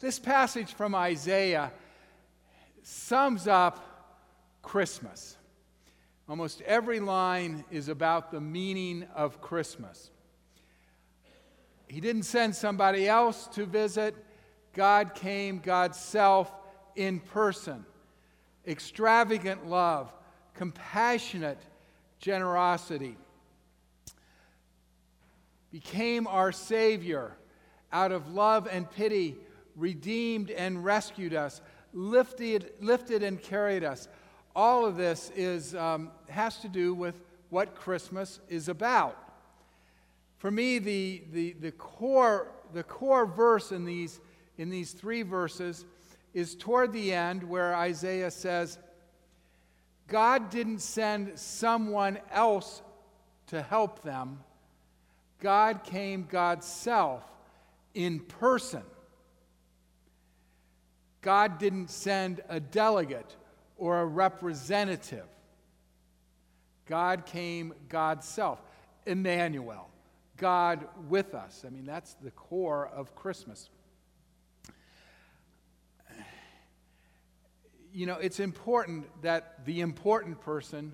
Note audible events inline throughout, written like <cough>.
this passage from Isaiah sums up Christmas. Almost every line is about the meaning of Christmas. He didn't send somebody else to visit, God came, God's self in person. Extravagant love, compassionate generosity. Became our Savior out of love and pity, redeemed and rescued us, lifted, lifted and carried us. All of this is, um, has to do with what Christmas is about. For me, the, the, the, core, the core verse in these, in these three verses is toward the end where Isaiah says, God didn't send someone else to help them. God came God's self in person. God didn't send a delegate or a representative. God came God's self, Emmanuel. God with us. I mean, that's the core of Christmas. You know, it's important that the important person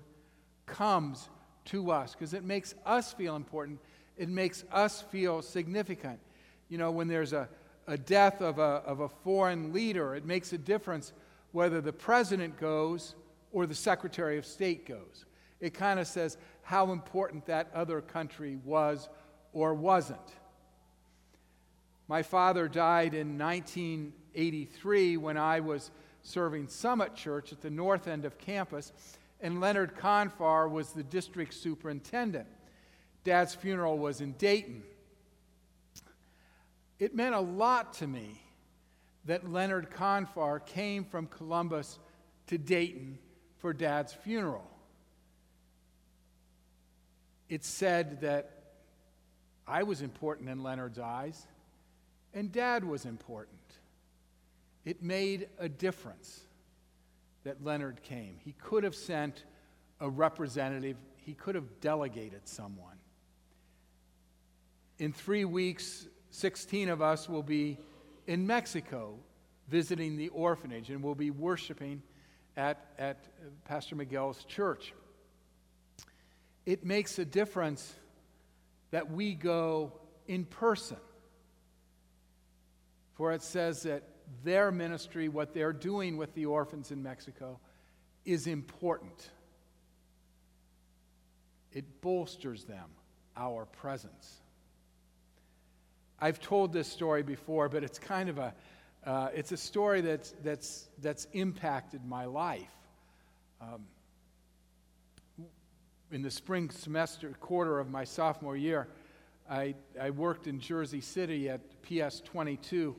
comes to us because it makes us feel important. It makes us feel significant. You know, when there's a, a death of a, of a foreign leader, it makes a difference whether the president goes or the secretary of state goes. It kind of says how important that other country was or wasn't. My father died in 1983 when I was serving Summit Church at the north end of campus, and Leonard Confar was the district superintendent. Dad's funeral was in Dayton. It meant a lot to me that Leonard Confar came from Columbus to Dayton for Dad's funeral. It said that I was important in Leonard's eyes, and Dad was important. It made a difference that Leonard came. He could have sent a representative, he could have delegated someone. In three weeks, 16 of us will be in Mexico visiting the orphanage, and we'll be worshiping at, at Pastor Miguel's church. It makes a difference that we go in person. For it says that their ministry, what they're doing with the orphans in Mexico, is important. It bolsters them, our presence. I've told this story before, but it's kind of a, uh, it's a story that's, that's, that's impacted my life. Um, in the spring semester quarter of my sophomore year, I, I worked in Jersey City at PS 22,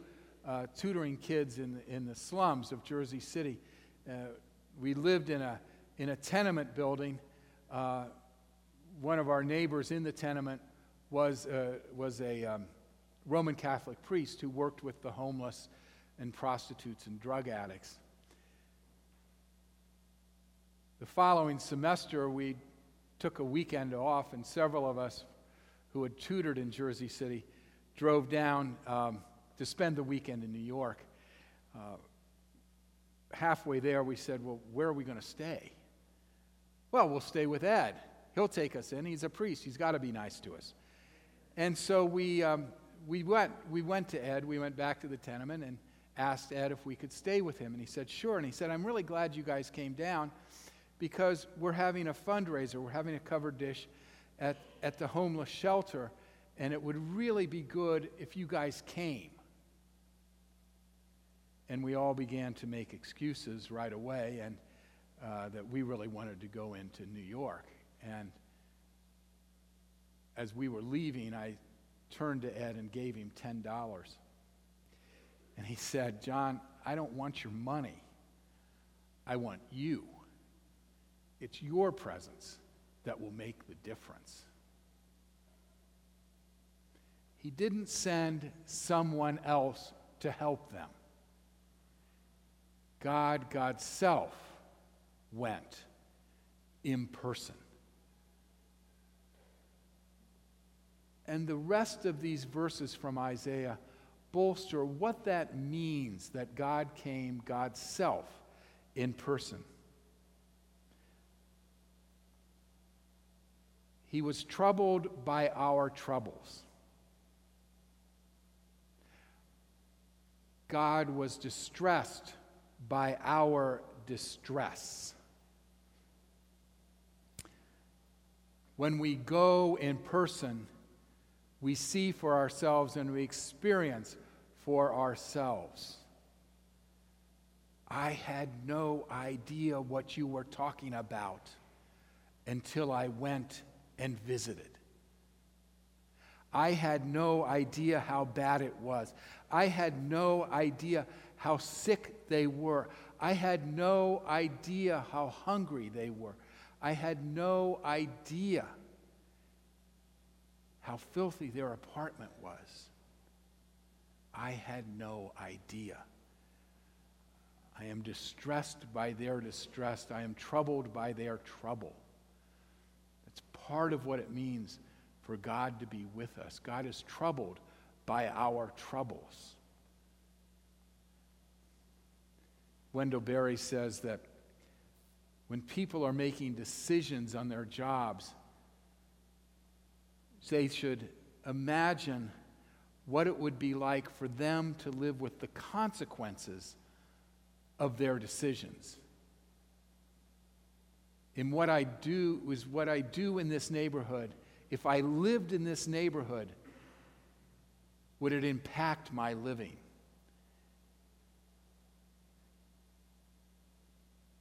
uh, tutoring kids in in the slums of Jersey City. Uh, we lived in a, in a tenement building. Uh, one of our neighbors in the tenement was, uh, was a um, Roman Catholic priest who worked with the homeless and prostitutes and drug addicts. The following semester, we took a weekend off, and several of us who had tutored in Jersey City drove down um, to spend the weekend in New York. Uh, halfway there, we said, Well, where are we going to stay? Well, we'll stay with Ed. He'll take us in. He's a priest, he's got to be nice to us. And so we, um, we, went, we went to Ed. We went back to the tenement and asked Ed if we could stay with him. And he said, Sure. And he said, I'm really glad you guys came down because we're having a fundraiser, we're having a covered dish at, at the homeless shelter, and it would really be good if you guys came. And we all began to make excuses right away, and uh, that we really wanted to go into New York. And as we were leaving, I turned to Ed and gave him $10. And he said, John, I don't want your money. I want you. It's your presence that will make the difference. He didn't send someone else to help them. God, God's self, went in person. And the rest of these verses from Isaiah bolster what that means that God came, God's self, in person. He was troubled by our troubles. God was distressed by our distress. When we go in person, we see for ourselves and we experience for ourselves. I had no idea what you were talking about until I went and visited. I had no idea how bad it was. I had no idea how sick they were. I had no idea how hungry they were. I had no idea how filthy their apartment was. I had no idea. I am distressed by their distress. I am troubled by their trouble. That's part of what it means for God to be with us. God is troubled by our troubles. Wendell Berry says that when people are making decisions on their jobs, they should imagine what it would be like for them to live with the consequences of their decisions. In what I do is what I do in this neighborhood. If I lived in this neighborhood, would it impact my living?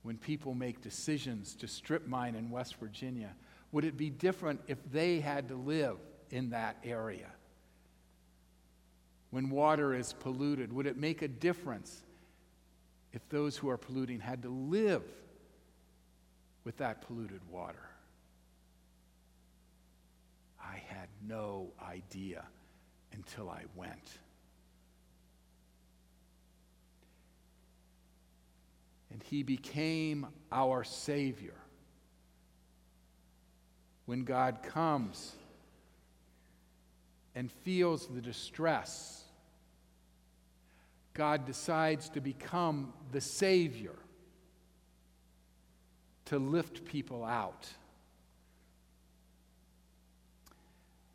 When people make decisions to strip mine in West Virginia, would it be different if they had to live in that area? When water is polluted, would it make a difference if those who are polluting had to live with that polluted water? I had no idea until I went. And he became our Savior when God comes and feels the distress, God decides to become the Savior to lift people out.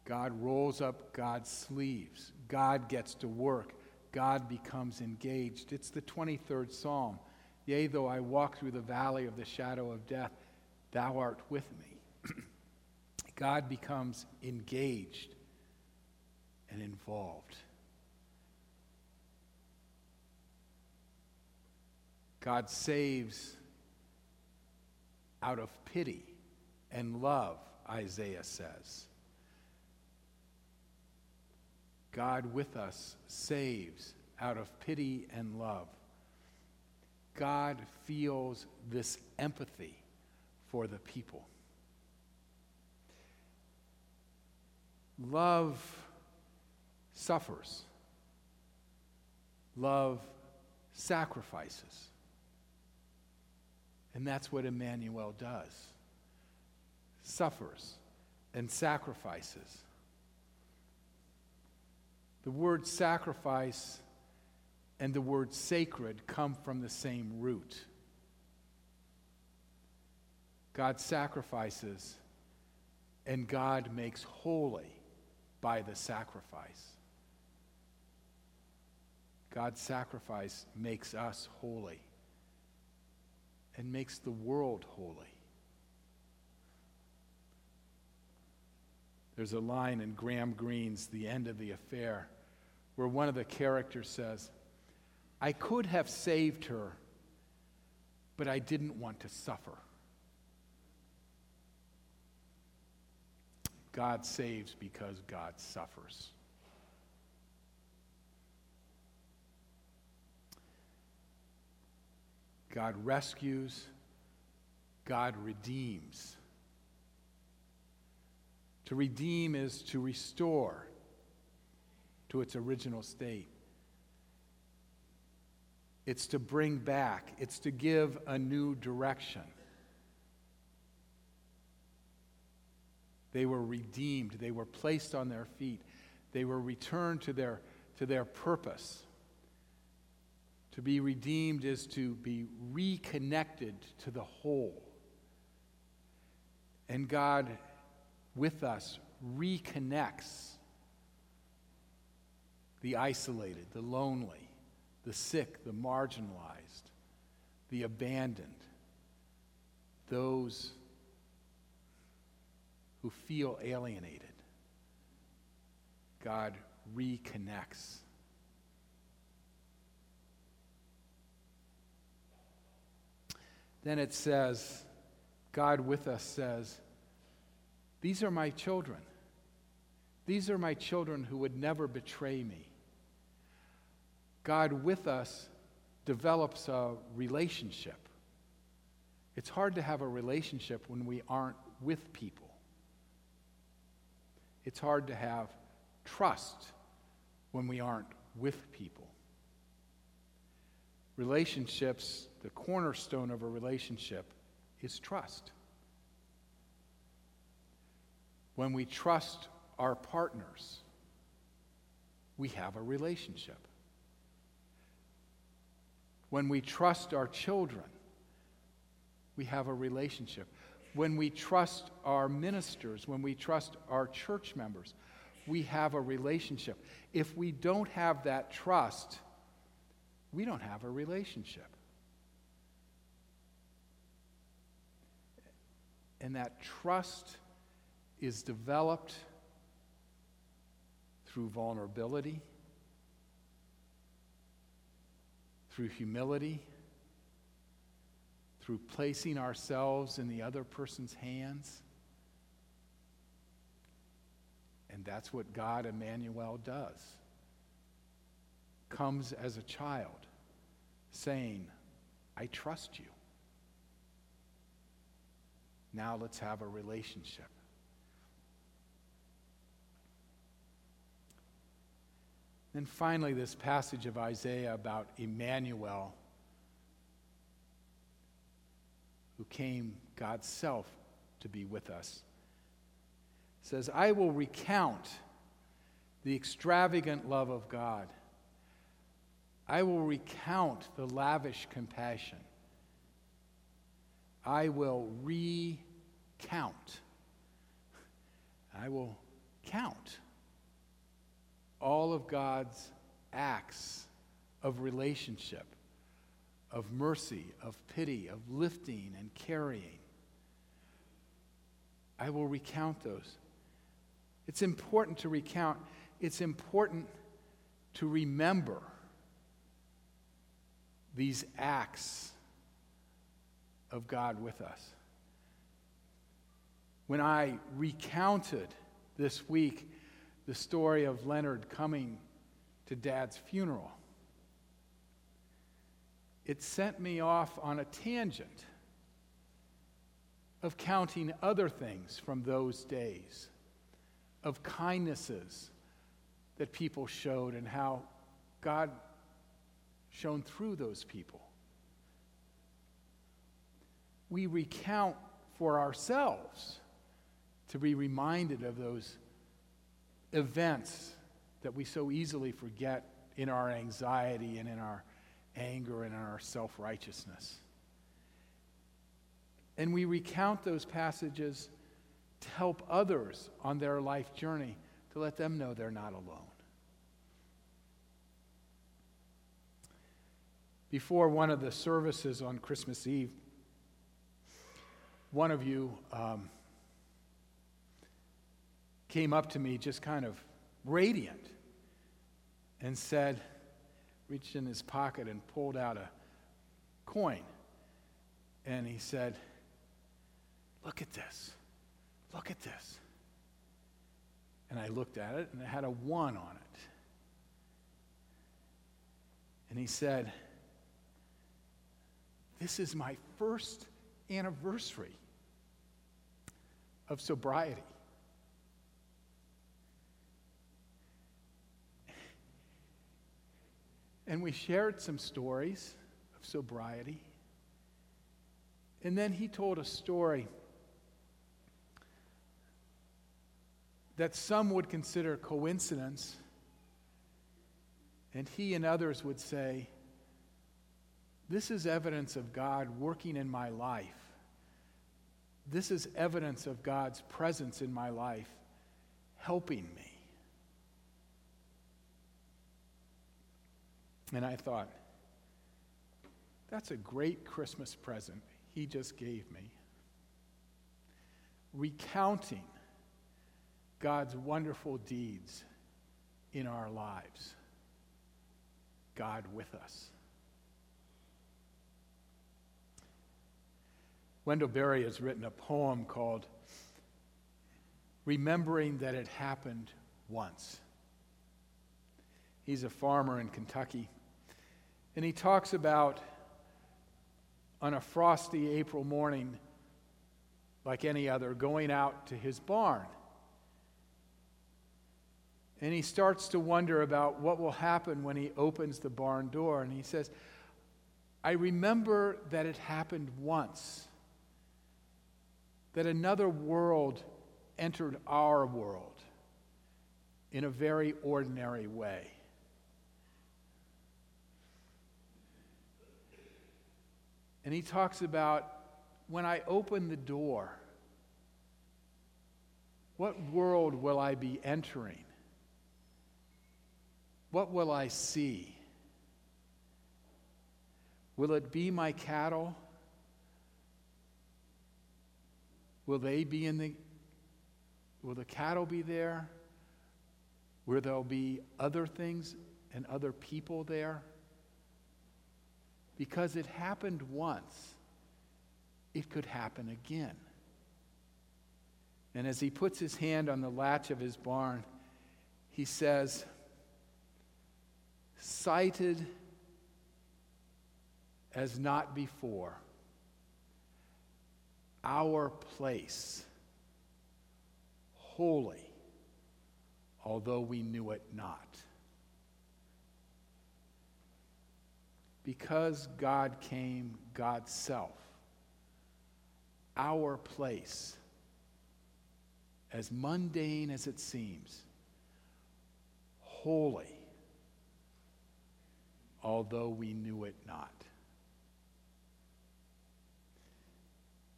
God rolls up God's sleeves. God gets to work. God becomes engaged. It's the 23rd Psalm. Yea, though I walk through the valley of the shadow of death, thou art with me. <clears throat> God becomes engaged and involved. God saves out of pity and love, Isaiah says. God with us saves out of pity and love. God feels this empathy for the people. Love suffers, love sacrifices. And that's what Emmanuel does suffers and sacrifices. The word sacrifice and the word sacred come from the same root. God sacrifices and God makes holy by the sacrifice. God's sacrifice makes us holy and makes the world holy. There's a line in Graham Greene's The End of the Affair where one of the characters says, I could have saved her, but I didn't want to suffer. God saves because God suffers. God rescues, God redeems. To redeem is to restore to its original state. It's to bring back, it's to give a new direction. They were redeemed. They were placed on their feet. They were returned to their, to their purpose. To be redeemed is to be reconnected to the whole. And God, with us, reconnects the isolated, the lonely, the sick, the marginalized, the abandoned, those who feel alienated. God reconnects. Then it says, God with us says, These are my children. These are my children who would never betray me. God with us develops a relationship. It's hard to have a relationship when we aren't with people. It's hard to have trust when we aren't with people. Relationships, the cornerstone of a relationship is trust. When we trust our partners, we have a relationship. When we trust our children, we have a relationship. When we trust our ministers, when we trust our church members, we have a relationship. If we don't have that trust, we don't have a relationship. And that trust is developed through vulnerability, through humility, through placing ourselves in the other person's hands. And that's what God, Emmanuel, does. Comes as a child, saying, I trust you. Now let's have a relationship. Then finally, this passage of Isaiah about Emmanuel, who came God's self to be with us, says, I will recount the extravagant love of God. I will recount the lavish compassion. I will recount. I will count all of God's acts of relationship, of mercy, of pity, of lifting and carrying. I will recount those. It's important to recount, it's important to remember these acts of God with us. When I recounted this week the story of Leonard coming to Dad's funeral, it sent me off on a tangent of counting other things from those days, of kindnesses that people showed and how God shone through those people. We recount for ourselves to be reminded of those events that we so easily forget in our anxiety and in our anger and our self righteousness. And we recount those passages to help others on their life journey, to let them know they're not alone. Before one of the services on Christmas Eve, one of you um, came up to me just kind of radiant and said, reached in his pocket and pulled out a coin. And he said, Look at this. Look at this. And I looked at it and it had a one on it. And he said, This is my first anniversary of sobriety. And we shared some stories of sobriety. And then he told a story that some would consider coincidence, And he and others would say, This is evidence of God working in my life. This is evidence of God's presence in my life, helping me. And I thought, that's a great Christmas present he just gave me. Recounting God's wonderful deeds in our lives. God with us. Wendell Berry has written a poem called Remembering That It Happened Once. He's a farmer in Kentucky. And he talks about on a frosty April morning, like any other, going out to his barn. And he starts to wonder about what will happen when he opens the barn door. And he says, I remember that it happened once, that another world entered our world in a very ordinary way. And he talks about when I open the door, what world will I be entering? What will I see? Will it be my cattle? Will they be in the will the cattle be there? Will there be other things and other people there? Because it happened once, it could happen again. And as he puts his hand on the latch of his barn, he says, Sighted as not before, our place, holy, although we knew it not. Because God came, God's self, our place, as mundane as it seems, holy, although we knew it not.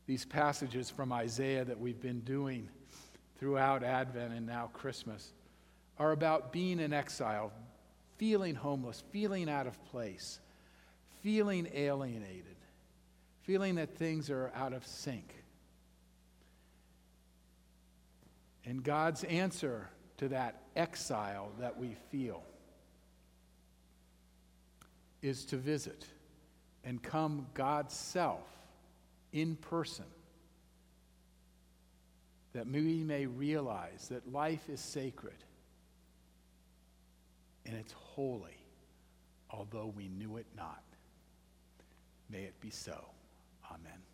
These passages from Isaiah that we've been doing throughout Advent and now Christmas are about being in exile, feeling homeless, feeling out of place feeling alienated, feeling that things are out of sync. And God's answer to that exile that we feel is to visit and come God's self in person, that we may realize that life is sacred and it's holy, although we knew it not. May it be so. Amen.